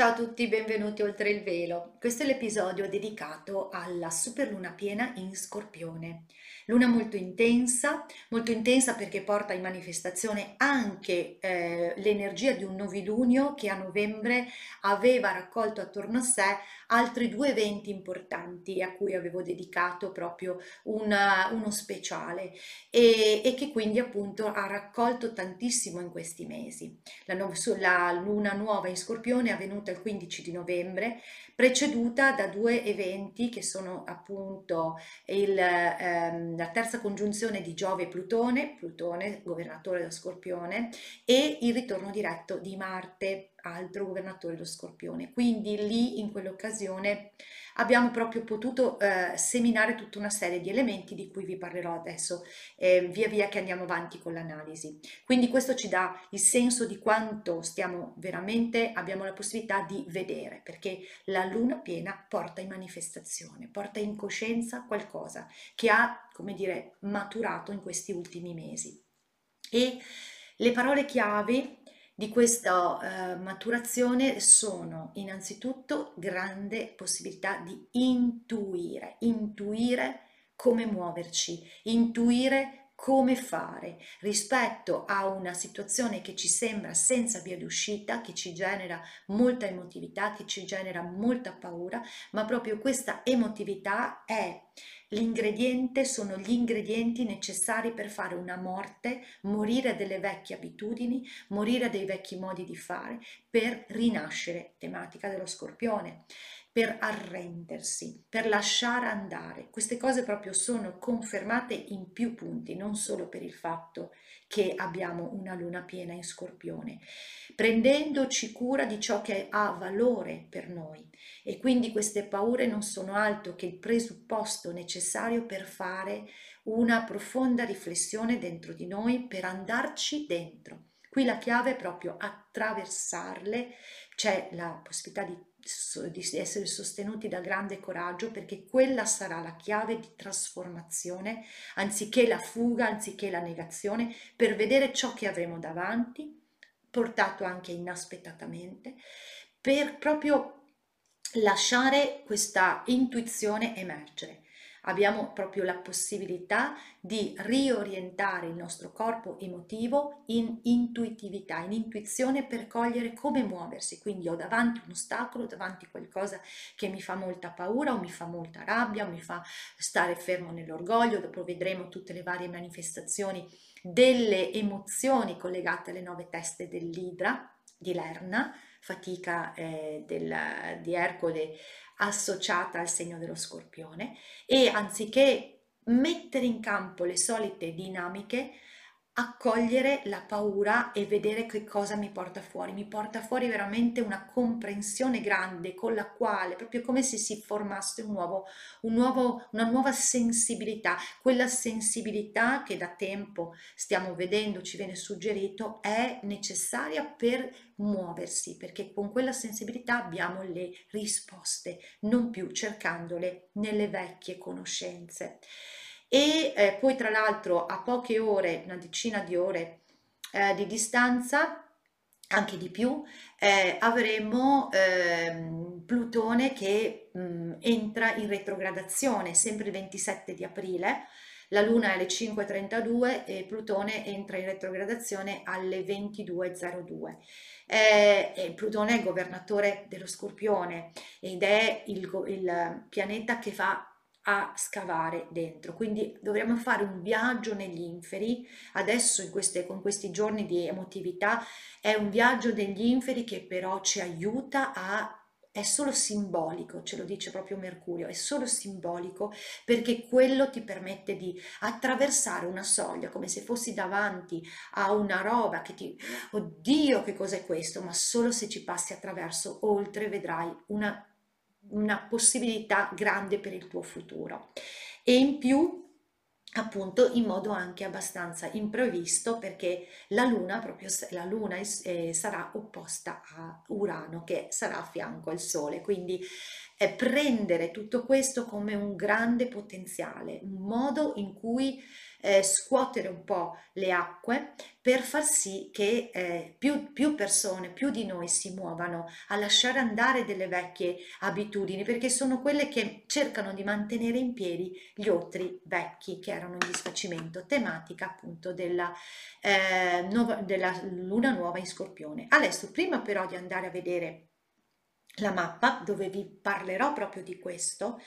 Ciao a tutti, benvenuti oltre il velo. Questo è l'episodio dedicato alla superluna piena in Scorpione. Luna molto intensa, molto intensa perché porta in manifestazione anche eh, l'energia di un novilunio che a novembre aveva raccolto attorno a sé altri due eventi importanti a cui avevo dedicato proprio una, uno speciale e, e, che quindi appunto ha raccolto tantissimo in questi mesi. La, la luna nuova in Scorpione è avvenuta il 15 di novembre, preceduta da due eventi che sono appunto il, ehm, la terza congiunzione di Giove e Plutone, Plutone governatore dello Scorpione, e il ritorno diretto di Marte, altro governatore dello Scorpione. Quindi lì in quell'occasione abbiamo proprio potuto eh, seminare tutta una serie di elementi di cui vi parlerò adesso eh, via via che andiamo avanti con l'analisi. Quindi questo ci dà il senso di quanto stiamo veramente, abbiamo la possibilità di vedere, perché la luna piena porta in manifestazione, porta in coscienza qualcosa che ha, come dire, maturato in questi ultimi mesi. E le parole chiave di questa eh, maturazione sono innanzitutto grande possibilità di intuire, intuire come muoverci, intuire come fare rispetto a una situazione che ci sembra senza via d'uscita, che ci genera molta emotività, che ci genera molta paura, ma proprio questa emotività è L'ingrediente sono gli ingredienti necessari per fare una morte, morire delle vecchie abitudini, morire dei vecchi modi di fare, per rinascere, tematica dello scorpione, per arrendersi, per lasciare andare. Queste cose proprio sono confermate in più punti, non solo per il fatto che abbiamo una luna piena in scorpione, prendendoci cura di ciò che ha valore per noi e quindi queste paure non sono altro che il presupposto necessario per fare una profonda riflessione dentro di noi, per andarci dentro. Qui la chiave è proprio attraversarle, c'è la possibilità di, di essere sostenuti da grande coraggio perché quella sarà la chiave di trasformazione, anziché la fuga, anziché la negazione, per vedere ciò che avremo davanti, portato anche inaspettatamente, per proprio lasciare questa intuizione emergere. Abbiamo proprio la possibilità di riorientare il nostro corpo emotivo in intuitività, in intuizione per cogliere come muoversi. Quindi ho davanti un ostacolo, davanti qualcosa che mi fa molta paura o mi fa molta rabbia o mi fa stare fermo nell'orgoglio. Dopo vedremo tutte le varie manifestazioni delle emozioni collegate alle nove teste dell'idra di Lerna fatica eh, del, di Ercole associata al segno dello scorpione e anziché mettere in campo le solite dinamiche accogliere la paura e vedere che cosa mi porta fuori. Mi porta fuori veramente una comprensione grande con la quale, proprio come se si formasse un nuovo, un nuovo, una nuova sensibilità, quella sensibilità che da tempo stiamo vedendo, ci viene suggerito, è necessaria per muoversi, perché con quella sensibilità abbiamo le risposte, non più cercandole nelle vecchie conoscenze e eh, poi tra l'altro a poche ore, una decina di ore eh, di distanza, anche di più, eh, avremo ehm, Plutone che mh, mm, entra in retrogradazione sempre il 27 di aprile. La Luna è alle 5.32 e Plutone entra in retrogradazione alle 22.02. Eh, Plutone è il governatore dello Scorpione ed è il, il pianeta che fa a scavare dentro. Quindi dovremmo fare un viaggio negli inferi. Adesso in queste, con questi giorni di emotività è un viaggio degli inferi che però ci aiuta a è solo simbolico, ce lo dice proprio Mercurio, è solo simbolico perché quello ti permette di attraversare una soglia come se fossi davanti a una roba che ti, oddio che cos'è questo, ma solo se ci passi attraverso, oltre vedrai una, una possibilità grande per il tuo futuro. E in più appunto in modo anche abbastanza imprevisto perché la luna proprio la luna eh, sarà opposta a Urano che sarà a fianco al sole quindi eh, prendere tutto questo come un grande potenziale un modo in cui eh, scuotere un po' le acque per far sì che eh, più, più persone, più di noi si muovano a lasciare andare delle vecchie abitudini perché sono quelle che cercano di mantenere in piedi gli otri vecchi che erano in disfacimento, tematica appunto della, eh, nuova, della luna nuova in scorpione. Adesso prima però di andare a vedere la mappa dove vi parlerò proprio di questo,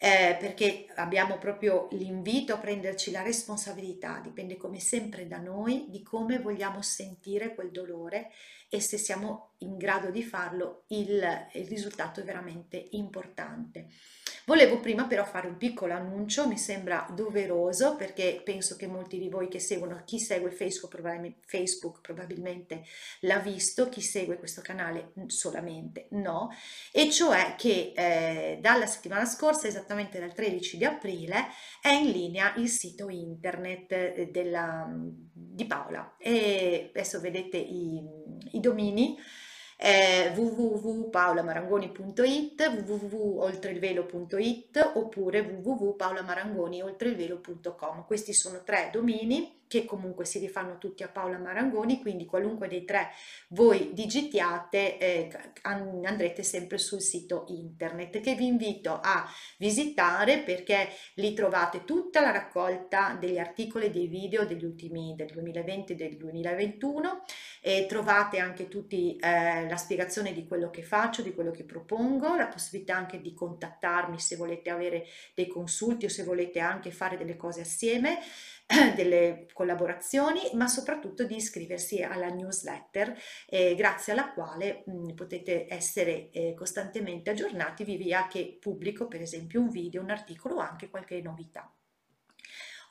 eh, perché abbiamo proprio l'invito a prenderci la responsabilità, dipende come sempre da noi, di come vogliamo sentire quel dolore e se siamo in grado di farlo il, il risultato è veramente importante. Volevo prima però fare un piccolo annuncio, mi sembra doveroso perché penso che molti di voi che seguono, chi segue Facebook probabilmente, Facebook probabilmente l'ha visto, chi segue questo canale solamente no, e cioè che eh, dalla settimana scorsa, esattamente dal 13 di aprile, è in linea il sito internet eh, della, di Paola e adesso vedete i, i domini eh, www.paolamarangoni.it, www.oltreilvelo.it oppure www.paolamarangoni.oltreilvelo.com. Questi sono tre domini che comunque si rifanno tutti a Paola Marangoni, quindi qualunque dei tre voi digitiate eh, andrete sempre sul sito internet che vi invito a visitare perché lì trovate tutta la raccolta degli articoli dei video degli ultimi del 2020 e del 2021 e trovate anche tutti eh, la spiegazione di quello che faccio, di quello che propongo, la possibilità anche di contattarmi se volete avere dei consulti o se volete anche fare delle cose assieme delle collaborazioni, ma soprattutto di iscriversi alla newsletter, eh, grazie alla quale mh, mm, potete essere eh, costantemente aggiornati via via che pubblico per esempio un video, un articolo o anche qualche novità.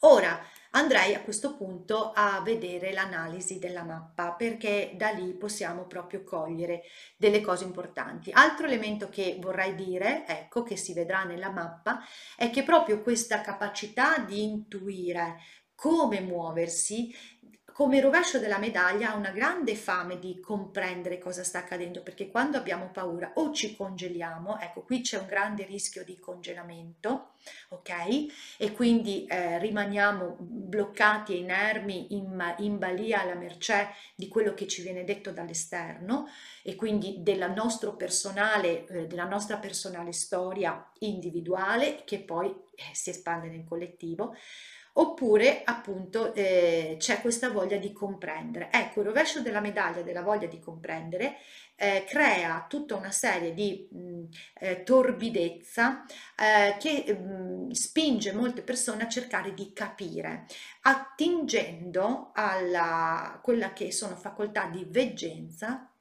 Ora andrei a questo punto a vedere l'analisi della mappa perché da lì possiamo proprio cogliere delle cose importanti. Altro elemento che vorrei dire, ecco, che si vedrà nella mappa, è che proprio questa capacità di intuire come muoversi, come rovescio della medaglia ha una grande fame di comprendere cosa sta accadendo perché quando abbiamo paura o ci congeliamo, ecco qui c'è un grande rischio di congelamento, ok? E quindi eh, rimaniamo bloccati e inermi in, in balia alla mercé di quello che ci viene detto dall'esterno e quindi della, nostro personale, eh, della nostra personale storia individuale che poi eh, si espande nel collettivo oppure appunto eh, c'è questa voglia di comprendere. Ecco, il rovescio della medaglia della voglia di comprendere eh, crea tutta una serie di mh, eh, torbidezza eh, che mh, spinge molte persone a cercare di capire, attingendo a quella che sono facoltà di veggenza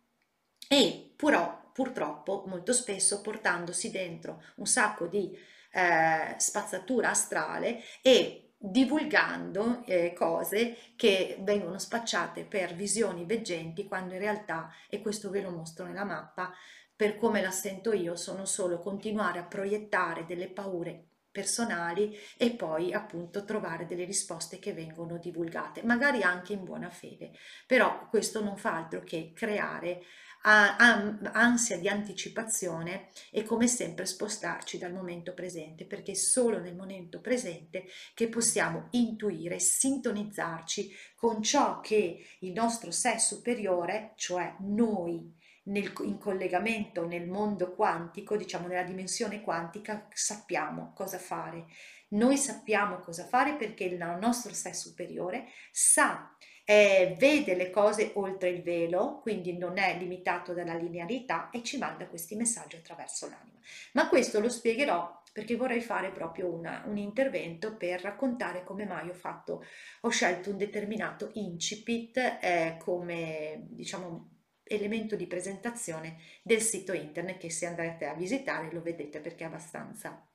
e però purtroppo molto spesso portandosi dentro un sacco di eh, spazzatura astrale e divulgando eh, cose che vengono spacciate per visioni veggenti quando in realtà, e questo ve lo mostro nella mappa, per come la sento io, sono solo continuare a proiettare delle paure personali e poi appunto trovare delle risposte che vengono divulgate, magari anche in buona fede, però questo non fa altro che creare ansia di anticipazione e come sempre spostarci dal momento presente, perché è solo nel momento presente che possiamo intuire, sintonizzarci con ciò che il nostro sé superiore, cioè noi, nel, in collegamento nel mondo quantico, diciamo nella dimensione quantica, sappiamo cosa fare. Noi sappiamo cosa fare perché il nostro sé superiore sa eh, vede le cose oltre il velo, quindi non è limitato dalla linearità e ci manda questi messaggi attraverso l'anima. Ma questo lo spiegherò perché vorrei fare proprio una, un intervento per raccontare come mai ho fatto, ho scelto un determinato incipit eh, come diciamo elemento di presentazione del sito internet che se andrete a visitare lo vedete perché è abbastanza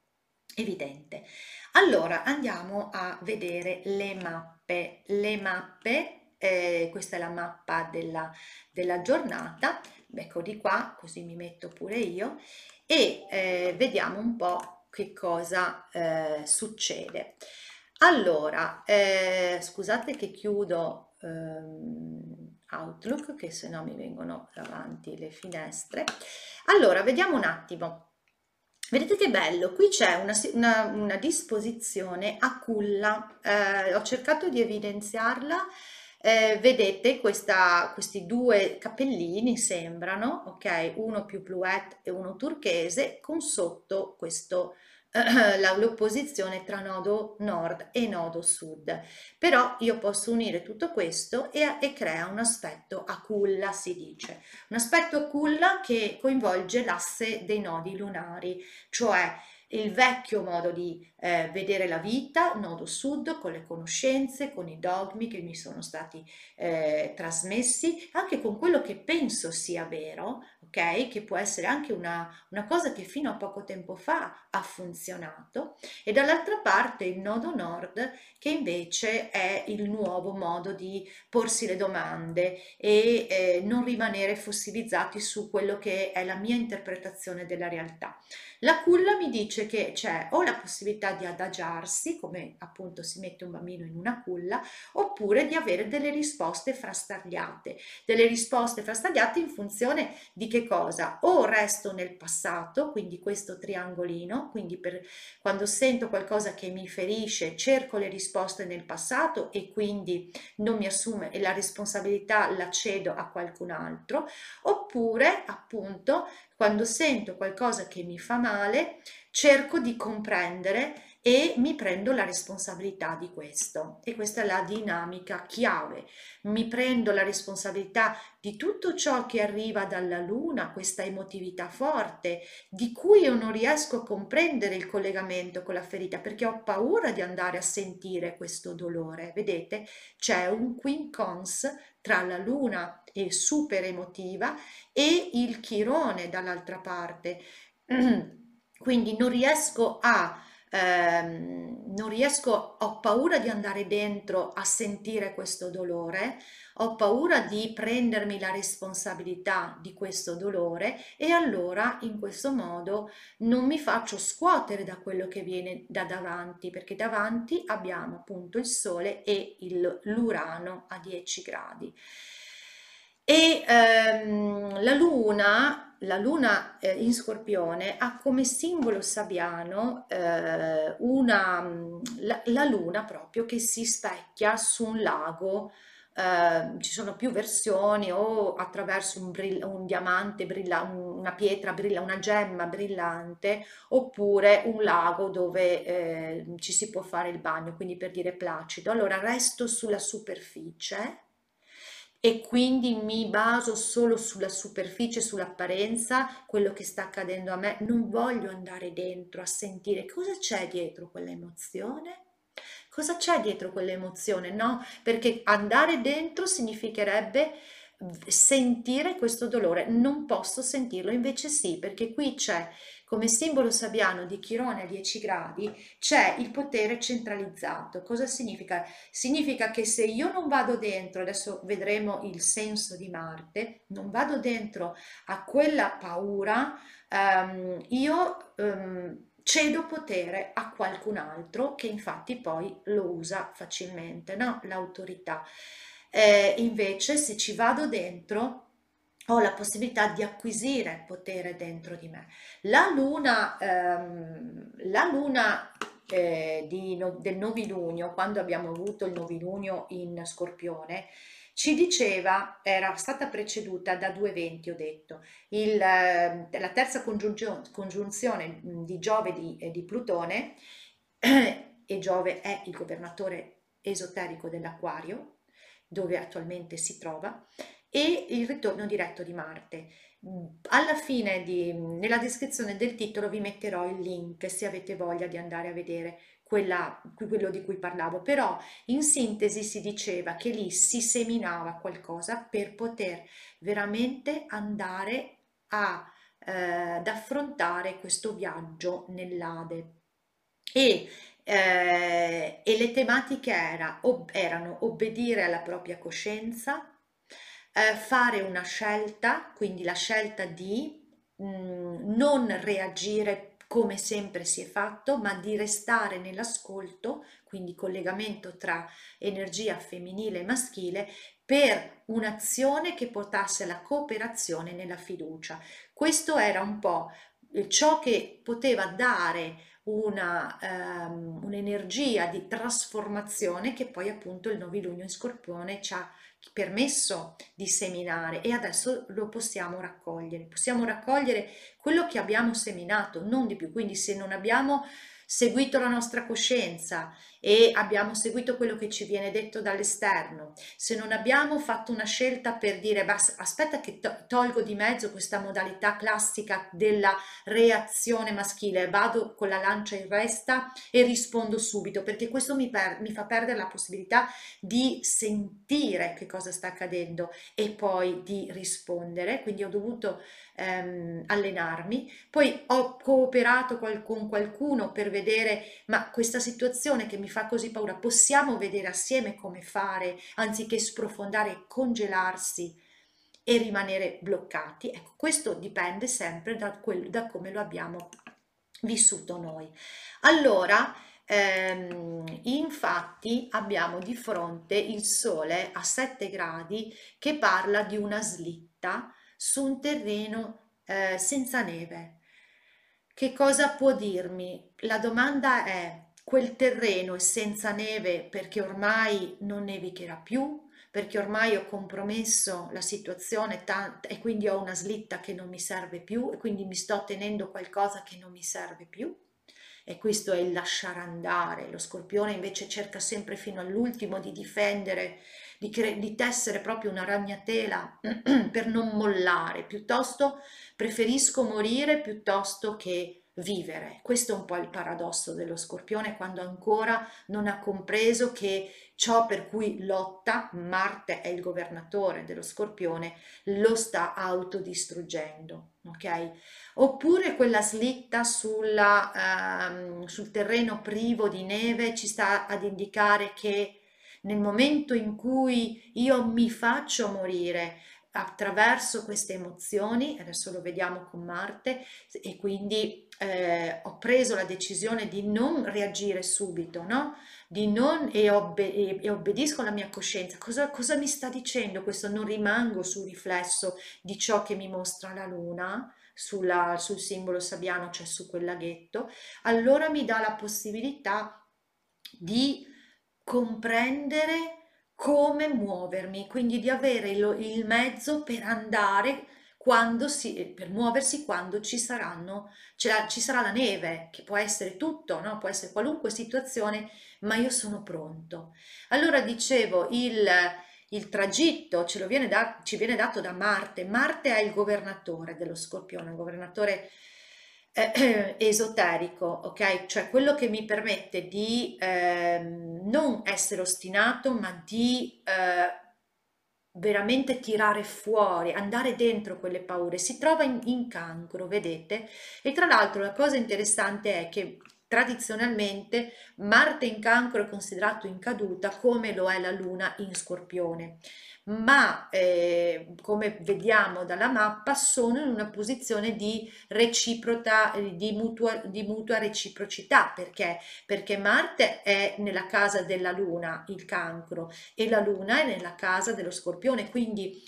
evidente. Allora andiamo a vedere le mappe. Le mappe, eh, questa è la mappa della, della giornata, ecco di qua, così mi metto pure io e eh, vediamo un po' che cosa eh, succede. Allora, eh, scusate che chiudo ehm, Outlook, che se no mi vengono davanti le finestre. Allora, vediamo un attimo. Vedete che bello, qui c'è una, una, una, disposizione a culla, eh, ho cercato di evidenziarla, eh, vedete questa, questi due cappellini sembrano, ok, uno più bluette e uno turchese, con sotto questo l'opposizione tra nodo nord e nodo sud. Però io posso unire tutto questo e, e, crea un aspetto a culla si dice. Un aspetto a culla che coinvolge l'asse dei nodi lunari cioè il vecchio modo di eh, vedere la vita, nodo sud, con le conoscenze, con i dogmi che mi sono stati eh, trasmessi, anche con quello che penso sia vero, ok? Che può essere anche una, una cosa che fino a poco tempo fa ha funzionato, e dall'altra parte il nodo nord, che invece è il nuovo modo di porsi le domande e eh, non rimanere fossilizzati su quello che è la mia interpretazione della realtà. La culla mi dice che c'è o la possibilità di adagiarsi, come appunto si mette un bambino in una culla, oppure di avere delle risposte frastagliate, delle risposte frastagliate in funzione di che cosa? O resto nel passato, quindi questo triangolino, quindi per quando sento qualcosa che mi ferisce, cerco le risposte nel passato e quindi non mi assume la responsabilità la cedo a qualcun altro, oppure appunto quando sento qualcosa che mi fa male, cerco di comprendere e mi prendo la responsabilità di questo. E questa è la dinamica chiave. Mi prendo la responsabilità di tutto ciò che arriva dalla luna, questa emotività forte, di cui io non riesco a comprendere il collegamento con la ferita perché ho paura di andare a sentire questo dolore. Vedete? C'è un quincons tra la luna e super emotiva e il chirone dall'altra parte. Quindi non riesco a ehm, non riesco, ho paura di andare dentro a sentire questo dolore, ho paura di prendermi la responsabilità di questo dolore e allora in questo modo non mi faccio scuotere da quello che viene da davanti, perché davanti abbiamo appunto il Sole e l'Urano a 10 gradi. E ehm, la Luna, la Luna eh, in Scorpione ha come simbolo sabbiano eh, una, la, la, Luna proprio che si specchia su un lago. Eh, ci sono più versioni o attraverso un, brill- un diamante, brilla- una pietra, brilla- una gemma brillante oppure un lago dove eh, ci si può fare il bagno, quindi per dire placido. Allora resto sulla superficie e quindi mi baso solo sulla superficie, sull'apparenza, quello che sta accadendo a me, non voglio andare dentro a sentire cosa c'è dietro quell'emozione. Cosa c'è dietro quell'emozione? No, perché andare dentro significherebbe sentire questo dolore, non posso sentirlo, invece sì, perché qui c'è come simbolo sabbiano di Chirone a 10 gradi c'è il potere centralizzato. Cosa significa? Significa che se io non vado dentro, adesso vedremo il senso di Marte, non vado dentro a quella paura, um, io um, cedo potere a qualcun altro che infatti poi lo usa facilmente, no? L'autorità. Eh, invece se ci vado dentro ho la possibilità di acquisire potere dentro di me. La luna, ehm, la luna eh, di, no, del novilunio, quando abbiamo avuto il novilunio in Scorpione, ci diceva, era stata preceduta da due eventi, ho detto, il, eh, la terza congiunzione, congiunzione di Giove di, di Plutone, e Giove è il governatore esoterico dell'Aquario, dove attualmente si trova, e il ritorno diretto di Marte. Alla fine, di, nella descrizione del titolo, vi metterò il link se avete voglia di andare a vedere quella, quello di cui parlavo, però in sintesi si diceva che lì si seminava qualcosa per poter veramente andare a, eh, ad affrontare questo viaggio nell'Ade. E, eh, e le tematiche era, ob, erano obbedire alla propria coscienza, eh, fare una scelta, quindi la scelta di mh, mm, non reagire come sempre si è fatto, ma di restare nell'ascolto, quindi collegamento tra energia femminile e maschile, per un'azione che portasse alla cooperazione nella fiducia. Questo era un po' ciò che poteva dare una, um, un'energia di trasformazione che poi appunto il novilunio in scorpione ci ha permesso di seminare e adesso lo possiamo raccogliere. Possiamo raccogliere quello che abbiamo seminato, non di più. Quindi se non abbiamo seguito la nostra coscienza e abbiamo seguito quello che ci viene detto dall'esterno, se non abbiamo fatto una scelta per dire aspetta che tolgo di mezzo questa modalità classica della reazione maschile, vado con la lancia in resta e rispondo subito, perché questo mi, per, mi fa perdere la possibilità di sentire che cosa sta accadendo e poi di rispondere, quindi ho dovuto ehm, allenarmi, poi ho cooperato con qualcuno per vedere ma questa situazione che mi fa così paura, possiamo vedere assieme come fare anziché sprofondare congelarsi e rimanere bloccati. Ecco, questo dipende sempre da, quel, da come lo abbiamo vissuto noi. Allora, ehm, infatti abbiamo di fronte il Sole a 7 gradi che parla di una slitta su un terreno eh, senza neve. Che cosa può dirmi? La domanda è quel terreno è senza neve perché ormai non nevicherà più, perché ormai ho compromesso la situazione e quindi ho una slitta che non mi serve più e quindi mi sto tenendo qualcosa che non mi serve più. E questo è il lasciare andare. Lo scorpione invece cerca sempre fino all'ultimo di difendere, di, di tessere proprio una ragnatela per non mollare. Piuttosto preferisco morire piuttosto che vivere. Questo è un po' il paradosso dello scorpione quando ancora non ha compreso che ciò per cui lotta, Marte è il governatore dello scorpione, lo sta autodistruggendo, ok? Oppure quella slitta sulla, um, sul terreno privo di neve ci sta ad indicare che nel momento in cui io mi faccio morire, attraverso queste emozioni, adesso lo vediamo con Marte, e quindi eh, ho preso la decisione di non reagire subito, no? Di non, e, obbe, e, obbedisco alla mia coscienza. Cosa, cosa mi sta dicendo questo? Non rimango sul riflesso di ciò che mi mostra la Luna, sulla, sul simbolo sabbiano, cioè su quel laghetto, allora mi dà la possibilità di comprendere come muovermi, quindi di avere il, il mezzo per andare quando si, per muoversi quando ci, saranno, ci sarà la neve, che può essere tutto, no? può essere qualunque situazione, ma io sono pronto. Allora dicevo, il, il tragitto viene da, ci viene dato da Marte. Marte è il governatore dello scorpione, il governatore eh, esoterico, ok? Cioè quello che mi permette di eh, non essere ostinato, ma di eh, veramente tirare fuori, andare dentro quelle paure. Si trova in, in cancro, vedete? E tra l'altro la cosa interessante è che tradizionalmente Marte in cancro è considerato in caduta come lo è la Luna in scorpione ma eh, come vediamo dalla mappa sono in una posizione di reciproca, di mutua, di mutua reciprocità perché? Perché Marte è nella casa della Luna, il cancro, e la Luna è nella casa dello scorpione, quindi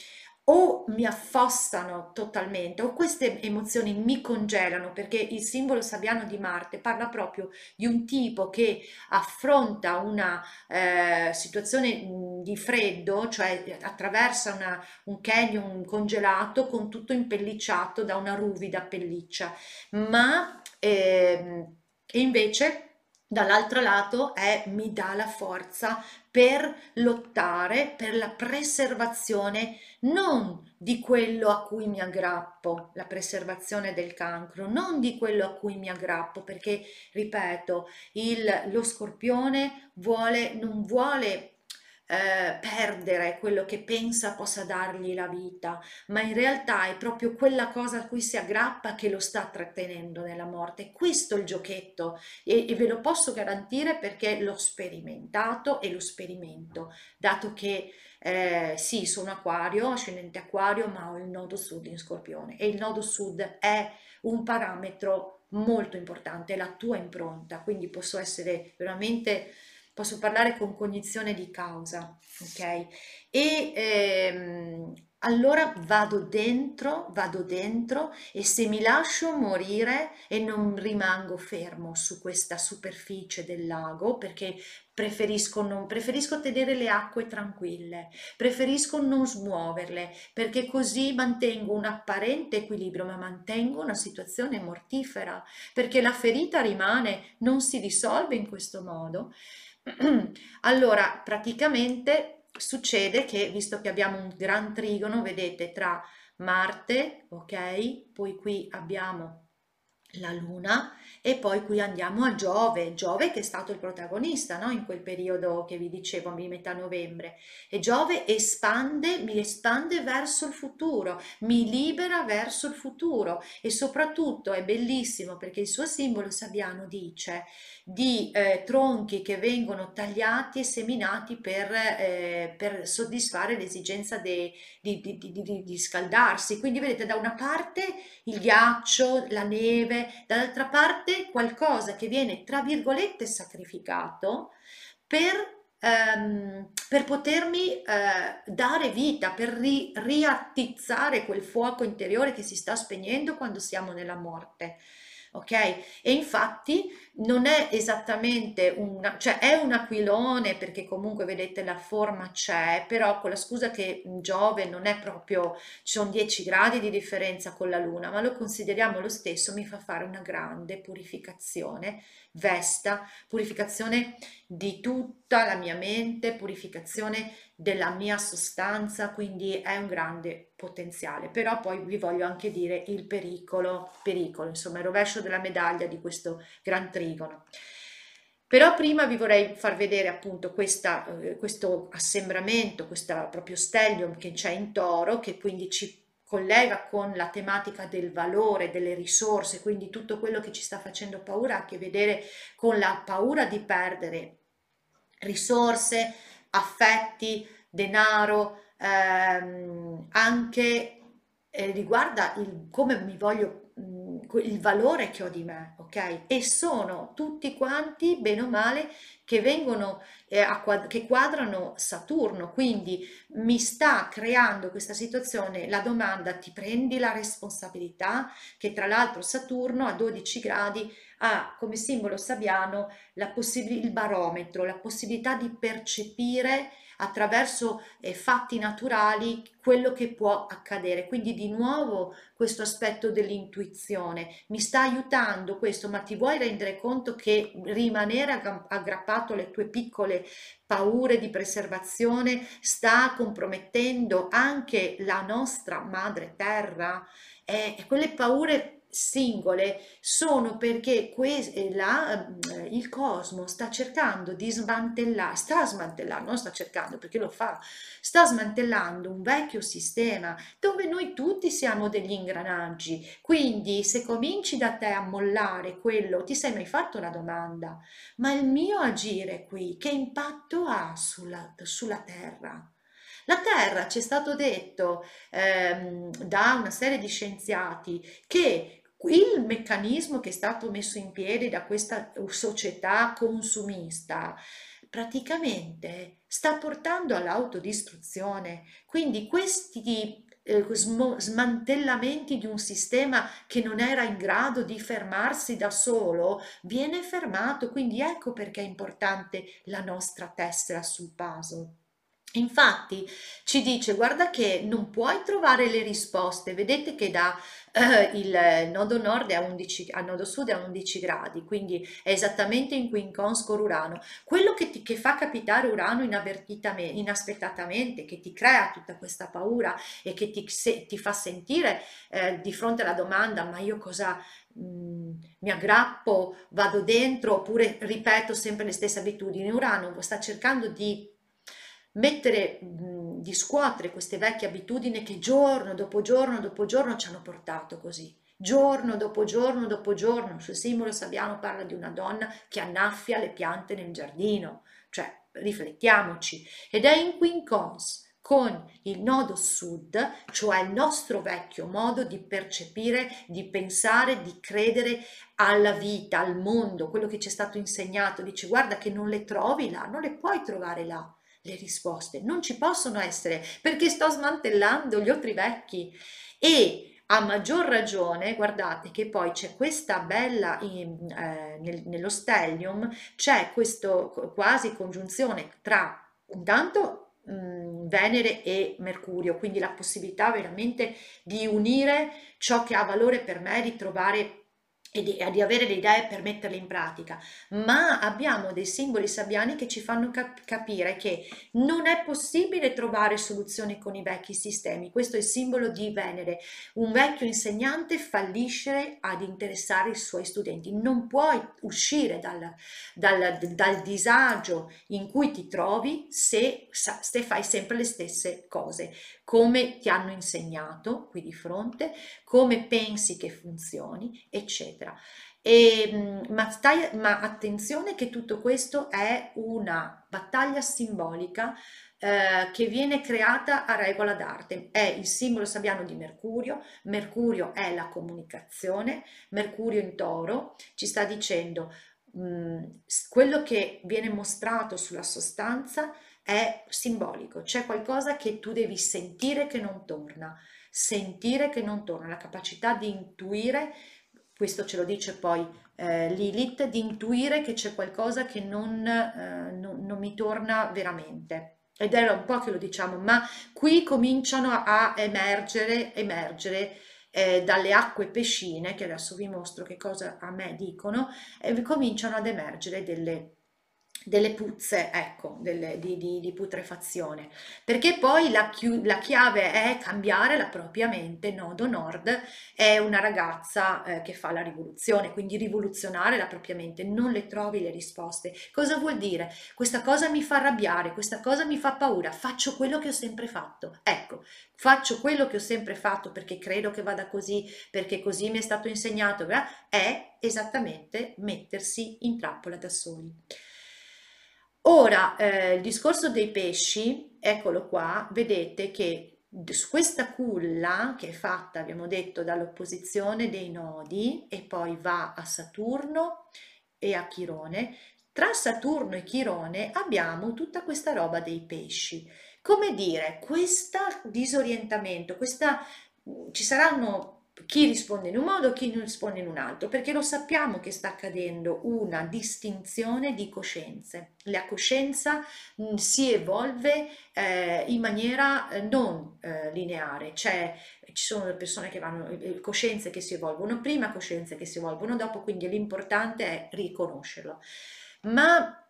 o mi affossano totalmente o queste emozioni mi congelano perché il simbolo sabbiano di Marte parla proprio di un tipo che affronta una eh, situazione di freddo, cioè attraversa una, un canyon congelato con tutto impellicciato da una ruvida pelliccia, ma eh, invece dall'altro lato è, mi dà la forza per lottare per la preservazione non di quello a cui mi aggrappo, la preservazione del cancro, non di quello a cui mi aggrappo, perché, ripeto, il, lo scorpione vuole, non vuole eh, perdere quello che pensa possa dargli la vita, ma in realtà è proprio quella cosa a cui si aggrappa che lo sta trattenendo nella morte. Questo è il giochetto e, e ve lo posso garantire perché l'ho sperimentato e lo sperimento, dato che eh, sì, sono acquario, ascendente acquario, ma ho il nodo sud in scorpione e il nodo sud è un parametro molto importante, la tua impronta, quindi posso essere veramente posso parlare con cognizione di causa, ok? E ehm, allora vado dentro, vado dentro e se mi lascio morire e non rimango fermo su questa superficie del lago perché preferisco, non, preferisco tenere le acque tranquille, preferisco non smuoverle perché così mantengo un apparente equilibrio ma mantengo una situazione mortifera perché la ferita rimane, non si risolve in questo modo allora, praticamente succede che, visto che abbiamo un gran trigono, vedete, tra Marte, ok, poi qui abbiamo la Luna e poi qui andiamo a Giove, Giove che è stato il protagonista no? in quel periodo che vi dicevo di metà novembre e Giove espande, mi espande verso il futuro, mi libera verso il futuro e soprattutto è bellissimo perché il suo simbolo Sabiano dice di eh, tronchi che vengono tagliati e seminati per, eh, per soddisfare l'esigenza di, di, di, di scaldarsi. Quindi vedete da una parte il ghiaccio, la neve, dall'altra parte qualcosa che viene tra virgolette sacrificato per ehm, per potermi eh, dare vita, per ri, riattizzare quel fuoco interiore che si sta spegnendo quando siamo nella morte ok? E infatti non è esattamente una, cioè è un aquilone perché comunque vedete la forma c'è, però con la scusa che Giove non è proprio, ci sono 10 gradi di differenza con la Luna, ma lo consideriamo lo stesso, mi fa fare una grande purificazione, vesta, purificazione di tutta la mia mente, purificazione della mia sostanza, quindi è un grande potenziale. Però poi vi voglio anche dire il pericolo, pericolo, insomma, il rovescio della medaglia di questo gran trigono. Però prima vi vorrei far vedere appunto questa, eh, questo assembramento, questo proprio stellium che c'è in toro, che quindi ci collega con la tematica del valore, delle risorse, quindi tutto quello che ci sta facendo paura ha a che vedere con la paura di perdere risorse, affetti, denaro, ehm, anche eh, riguarda il, come mi voglio, il valore che ho di me, ok? E sono tutti quanti, bene o male, che vengono, eh, a, che quadrano Saturno, quindi mi sta creando questa situazione la domanda ti prendi la responsabilità, che tra l'altro Saturno a 12 gradi ha come simbolo sabiano la il barometro, la possibilità di percepire attraverso eh, fatti naturali quello che può accadere. Quindi di nuovo questo aspetto dell'intuizione mi sta aiutando questo, ma ti vuoi rendere conto che rimanere aggrappato alle tue piccole paure di preservazione sta compromettendo anche la nostra madre terra? E quelle paure singole sono perché que- la, eh, il cosmo sta cercando di smantellare, sta smantellando, non sta cercando perché lo fa, sta smantellando un vecchio sistema dove noi tutti siamo degli ingranaggi. Quindi se cominci da te a mollare quello, ti sei mai fatto la domanda, ma il mio agire qui che impatto ha sulla, sulla Terra? La Terra ci è stato detto ehm, da una serie di scienziati che il meccanismo che è stato messo in piedi da questa società consumista praticamente sta portando all'autodistruzione. Quindi questi eh, smantellamenti di un sistema che non era in grado di fermarsi da solo viene fermato. Quindi ecco perché è importante la nostra tessera sul puzzle. Infatti ci dice guarda che non puoi trovare le risposte, vedete che da eh, il nodo nord è a 11, a nodo sud è a 11 gradi, quindi è esattamente in quincons con Urano. Quello che, ti, che fa capitare Urano inaspettatamente, che ti crea tutta questa paura e che ti, se, ti fa sentire eh, di fronte alla domanda ma io cosa mm, mi aggrappo, vado dentro oppure ripeto sempre le stesse abitudini. Urano sta cercando di mettere, di scuotere queste vecchie abitudini che giorno dopo giorno dopo giorno ci hanno portato così. Giorno dopo giorno dopo giorno, sul simbolo sabbiano parla di una donna che annaffia le piante nel giardino, cioè riflettiamoci, ed è in quincons con il nodo sud, cioè il nostro vecchio modo di percepire, di pensare, di credere alla vita, al mondo, quello che ci è stato insegnato, dice guarda che non le trovi là, non le puoi trovare là le risposte, non ci possono essere perché sto smantellando gli altri vecchi. E a maggior ragione, guardate che poi c'è questa bella, in, eh, nel, nello stellium, c'è questa quasi congiunzione tra intanto mh, Venere e Mercurio, quindi la possibilità veramente di unire ciò che ha valore per me, di trovare e di, di, avere le idee per metterle in pratica, ma abbiamo dei simboli sabbiani che ci fanno cap- capire che non è possibile trovare soluzioni con i vecchi sistemi. Questo è il simbolo di Venere. Un vecchio insegnante fallisce ad interessare i suoi studenti. Non puoi uscire dal, dal, dal disagio in cui ti trovi se, se fai sempre le stesse cose come ti hanno insegnato qui di fronte, come pensi che funzioni, eccetera. E, mm, ma, stai, ma attenzione che tutto questo è una battaglia simbolica eh, che viene creata a regola d'arte. È il simbolo sabbiano di Mercurio, Mercurio è la comunicazione, Mercurio in toro ci sta dicendo mh, quello che viene mostrato sulla sostanza è simbolico, c'è qualcosa che tu devi sentire che non torna, sentire che non torna, la capacità di intuire, questo ce lo dice poi eh, Lilith, di intuire che c'è qualcosa che non, eh, non, non mi torna veramente. Ed era un po' che lo diciamo, ma qui cominciano a emergere, emergere eh, dalle acque pescine, che adesso vi mostro che cosa a me dicono, e cominciano ad emergere delle delle puzze, ecco, delle, di, di, di, putrefazione, perché poi la, la, chiave è cambiare la propria mente, Nodo Nord è una ragazza eh, che fa la rivoluzione, quindi rivoluzionare la propria mente, non le trovi le risposte. Cosa vuol dire? Questa cosa mi fa arrabbiare, questa cosa mi fa paura, faccio quello che ho sempre fatto. Ecco, faccio quello che ho sempre fatto perché credo che vada così, perché così mi è stato insegnato, è esattamente mettersi in trappola da soli. Ora, eh, il discorso dei pesci, eccolo qua, vedete che su questa culla che è fatta, abbiamo detto, dall'opposizione dei nodi e poi va a Saturno e a Chirone, tra Saturno e Chirone abbiamo tutta questa roba dei pesci. Come dire, questo disorientamento, questa, ci saranno chi risponde in un modo, chi non risponde in un altro, perché lo sappiamo che sta accadendo una distinzione di coscienze. La coscienza mm, si evolve eh, in maniera eh, non eh, lineare, cioè ci sono le persone che vanno, eh, coscienze che si evolvono prima, coscienze che si evolvono dopo, quindi l'importante è riconoscerlo. Ma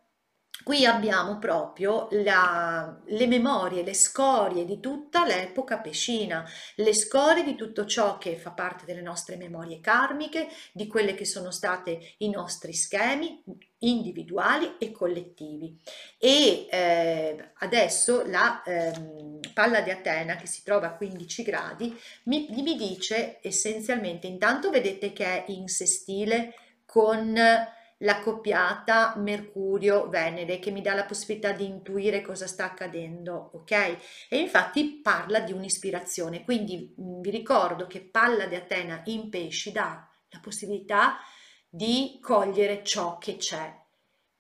Qui abbiamo proprio la, le memorie, le scorie di tutta l'epoca pescina, le scorie di tutto ciò che fa parte delle nostre memorie karmiche, di quelle che sono state i nostri schemi individuali e collettivi. E eh, adesso la eh, palla di Atena, che si trova a 15 gradi, mi, mi dice essenzialmente, intanto vedete che è in sestile con l'accoppiata Mercurio-Venere che mi dà la possibilità di intuire cosa sta accadendo, ok? E infatti parla di un'ispirazione, quindi mm, vi ricordo che Palla di Atena in pesci dà la possibilità di cogliere ciò che c'è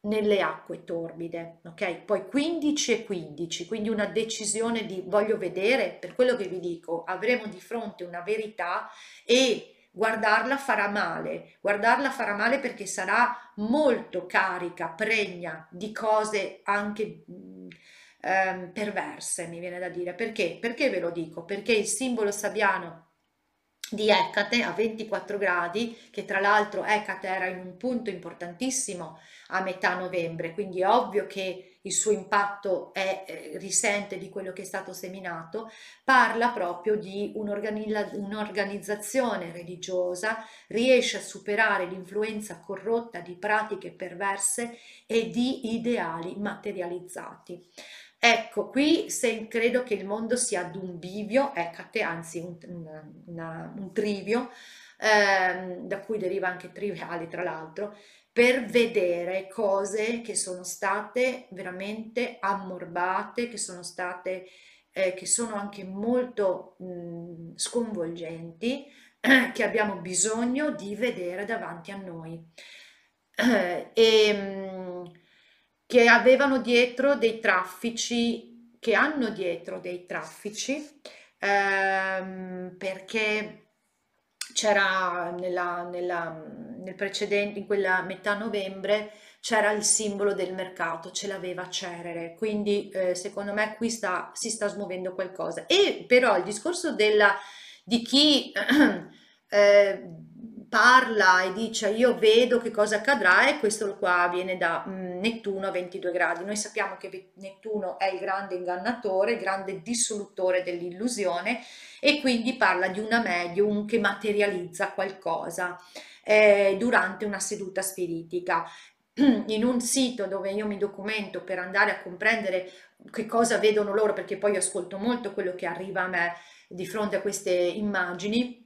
nelle acque torbide, ok? Poi 15 e 15, quindi una decisione di voglio vedere, per quello che vi dico, avremo di fronte una verità e guardarla farà male, guardarla farà male perché sarà molto carica, pregna di cose anche ehm, perverse, mi viene da dire. Perché? Perché ve lo dico? Perché il simbolo sabbiano di Ecate a 24 gradi, che tra l'altro Ecate era in un punto importantissimo a metà novembre, quindi è ovvio che il suo impatto è, eh, risente di quello che è stato seminato, parla proprio di un'organizzazione religiosa, riesce a superare l'influenza corrotta di pratiche perverse e di ideali materializzati. Ecco, qui se credo che il mondo sia ad un bivio, Ecate, anzi un, una, una, un trivio, ehm, da cui deriva anche triviali tra l'altro, per vedere cose che sono state veramente ammorbate, che sono state, eh, che sono anche molto mh, sconvolgenti, che abbiamo bisogno di vedere davanti a noi. E, che avevano dietro dei traffici, che hanno dietro dei traffici, ehm, perché c'era nella, nella, nel precedente, in quella metà novembre, c'era il simbolo del mercato, ce l'aveva Cerere, quindi eh, secondo me qui sta, si sta smuovendo qualcosa. E però il discorso della, di chi eh, parla e dice io vedo che cosa accadrà e questo qua viene da mm, Nettuno a 22 gradi. Noi sappiamo che Nettuno è il grande ingannatore, il grande dissolutore dell'illusione e quindi parla di una medium che materializza qualcosa eh, durante una seduta spiritica. In un sito dove io mi documento per andare a comprendere che cosa vedono loro, perché poi ascolto molto quello che arriva a me di fronte a queste immagini,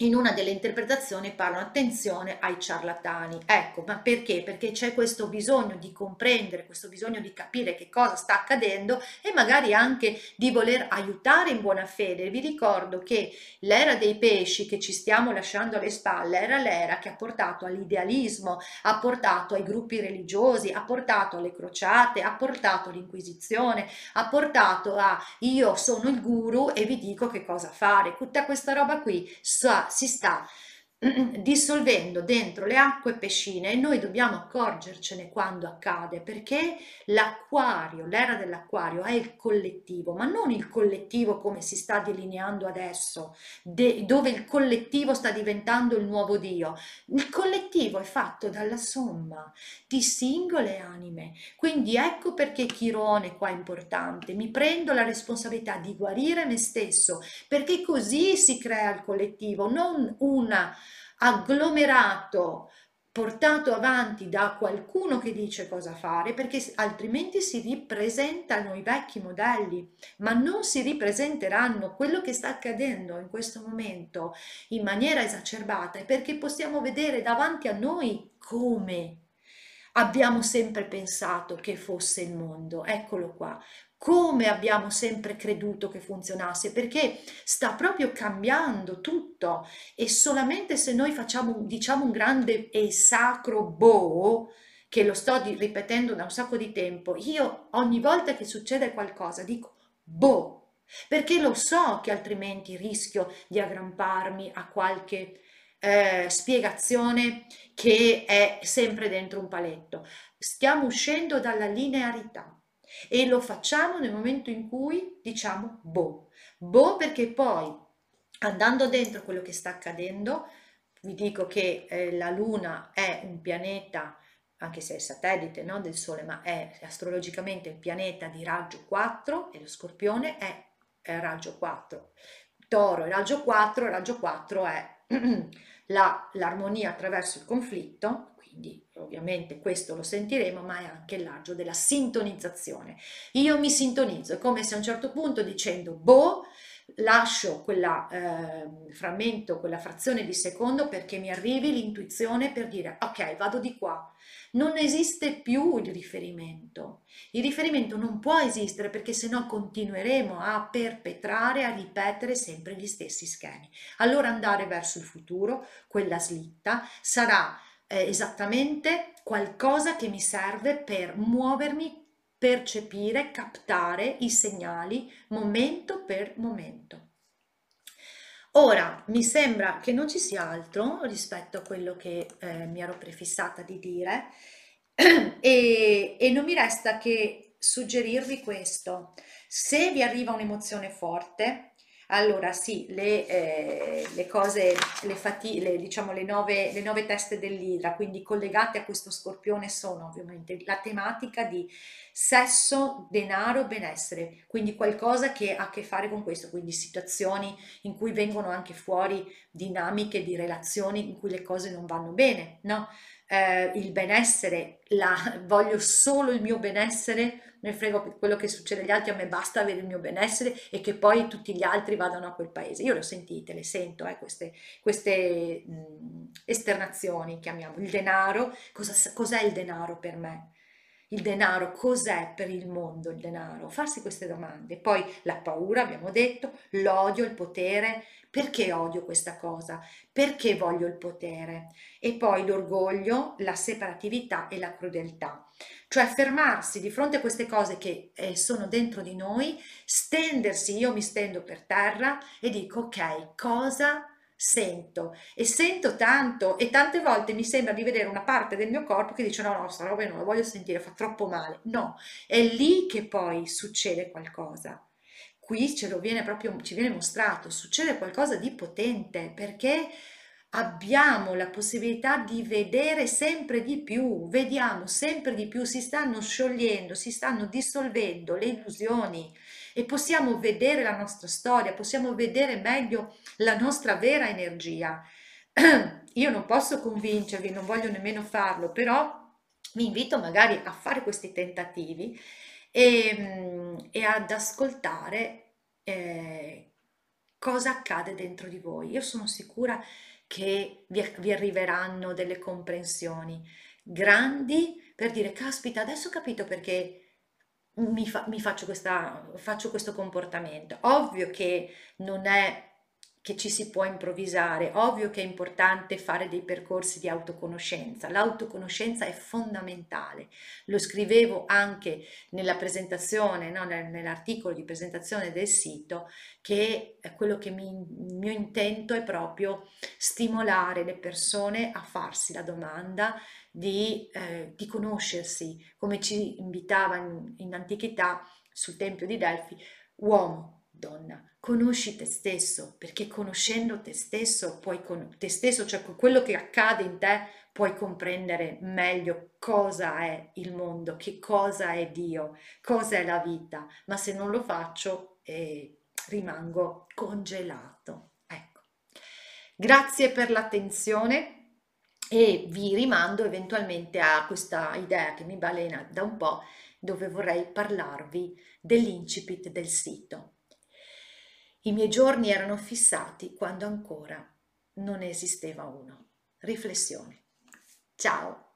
in una delle interpretazioni parlano attenzione ai ciarlatani. Ecco, ma perché? Perché c'è questo bisogno di comprendere, questo bisogno di capire che cosa sta accadendo e magari anche di voler aiutare in buona fede. Vi ricordo che l'era dei pesci che ci stiamo lasciando alle spalle era l'era che ha portato all'idealismo, ha portato ai gruppi religiosi, ha portato alle crociate, ha portato all'inquisizione, ha portato a io sono il guru e vi dico che cosa fare. Tutta questa roba qui si sta dissolvendo dentro le acque pescine e noi dobbiamo accorgercene quando accade perché l'acquario, l'era dell'acquario è il collettivo, ma non il collettivo come si sta delineando adesso, de, dove il collettivo sta diventando il nuovo Dio. Il collettivo è fatto dalla somma di singole anime. Quindi ecco perché Chirone qua è importante. Mi prendo la responsabilità di guarire me stesso, perché così si crea il collettivo, non una agglomerato portato avanti da qualcuno che dice cosa fare, perché altrimenti si ripresentano i vecchi modelli, ma non si ripresenteranno quello che sta accadendo in questo momento in maniera esacerbata, perché possiamo vedere davanti a noi come abbiamo sempre pensato che fosse il mondo. Eccolo qua come abbiamo sempre creduto che funzionasse, perché sta proprio cambiando tutto e solamente se noi facciamo, diciamo, un grande e sacro boh, che lo sto ripetendo da un sacco di tempo, io ogni volta che succede qualcosa dico boh, perché lo so che altrimenti rischio di aggramparmi a qualche eh, spiegazione che è sempre dentro un paletto. Stiamo uscendo dalla linearità e lo facciamo nel momento in cui diciamo boh. Boh perché poi andando dentro quello che sta accadendo, vi dico che eh, la Luna è un pianeta, anche se è satellite no, del Sole, ma è astrologicamente il pianeta di raggio 4 e lo Scorpione è, è raggio 4. Toro è raggio 4, raggio 4 è la, l'armonia attraverso il conflitto, quindi ovviamente questo lo sentiremo, ma è anche il raggio della sintonizzazione. Io mi sintonizzo, è come se a un certo punto dicendo boh, lascio quel eh, frammento, quella frazione di secondo perché mi arrivi l'intuizione per dire ok, vado di qua. Non esiste più il riferimento. Il riferimento non può esistere perché sennò continueremo a perpetrare, a ripetere sempre gli stessi schemi. Allora andare verso il futuro, quella slitta, sarà eh, esattamente qualcosa che mi serve per muovermi, percepire, captare i segnali momento per momento. Ora, mi sembra che non ci sia altro rispetto a quello che eh, mi ero prefissata di dire e, e non mi resta che suggerirvi questo. Se vi arriva un'emozione forte, allora sì, le, eh, le cose, le, fati- le, diciamo, le, nove, le nove teste dell'idra, quindi collegate a questo scorpione, sono ovviamente la tematica di sesso, denaro, benessere, quindi qualcosa che ha a che fare con questo, quindi situazioni in cui vengono anche fuori dinamiche di relazioni in cui le cose non vanno bene, no? Eh, il benessere, la, voglio solo il mio benessere, ne frego quello che succede agli altri, a me basta avere il mio benessere e che poi tutti gli altri vadano a quel paese. Io le ho sentite, le sento, eh, queste, queste mh, esternazioni, chiamiamo il denaro. Cosa, cos'è il denaro per me? Il denaro, cos'è per il mondo il denaro? Farsi queste domande. Poi la paura, abbiamo detto, l'odio, il potere. Perché odio questa cosa? Perché voglio il potere? E poi l'orgoglio, la separatività e la crudeltà. Cioè fermarsi di fronte a queste cose che eh, sono dentro di noi, stendersi, io mi stendo per terra e dico ok, cosa sento e sento tanto e tante volte mi sembra di vedere una parte del mio corpo che dice no no sta roba non la voglio sentire fa troppo male. No è lì che poi succede qualcosa. Qui ce lo viene proprio ci viene mostrato succede qualcosa di potente perché abbiamo la possibilità di vedere sempre di più, vediamo sempre di più, si stanno sciogliendo, si stanno dissolvendo le illusioni e possiamo vedere la nostra storia, possiamo vedere meglio la nostra vera energia. Io non posso convincervi, non voglio nemmeno farlo, però vi invito magari a fare questi tentativi e, mm, e ad ascoltare eh, cosa accade dentro di voi. Io sono sicura che vi, vi arriveranno delle comprensioni grandi per dire, caspita, adesso ho capito perché mi, fa, mi faccio, questa, faccio questo comportamento. Ovvio che non è che ci si può improvvisare, ovvio che è importante fare dei percorsi di autoconoscenza, l'autoconoscenza è fondamentale, lo scrivevo anche nella presentazione, no? nell'articolo di presentazione del sito, che quello che mi, il mio intento è proprio stimolare le persone a farsi la domanda di, eh, di conoscersi, come ci invitava in, in antichità sul Tempio di Delfi, uomo, donna, conosci te stesso, perché conoscendo te stesso, puoi con te stesso, cioè quello che accade in te, puoi comprendere meglio cosa è il mondo, che cosa è Dio, cosa è la vita. Ma se non lo faccio, eh, rimango congelato. Ecco. Grazie per l'attenzione e vi rimando eventualmente a questa idea che mi balena da un po' dove vorrei parlarvi dell'incipit del sito. I miei giorni erano fissati quando ancora non esisteva uno. Riflessioni. Ciao!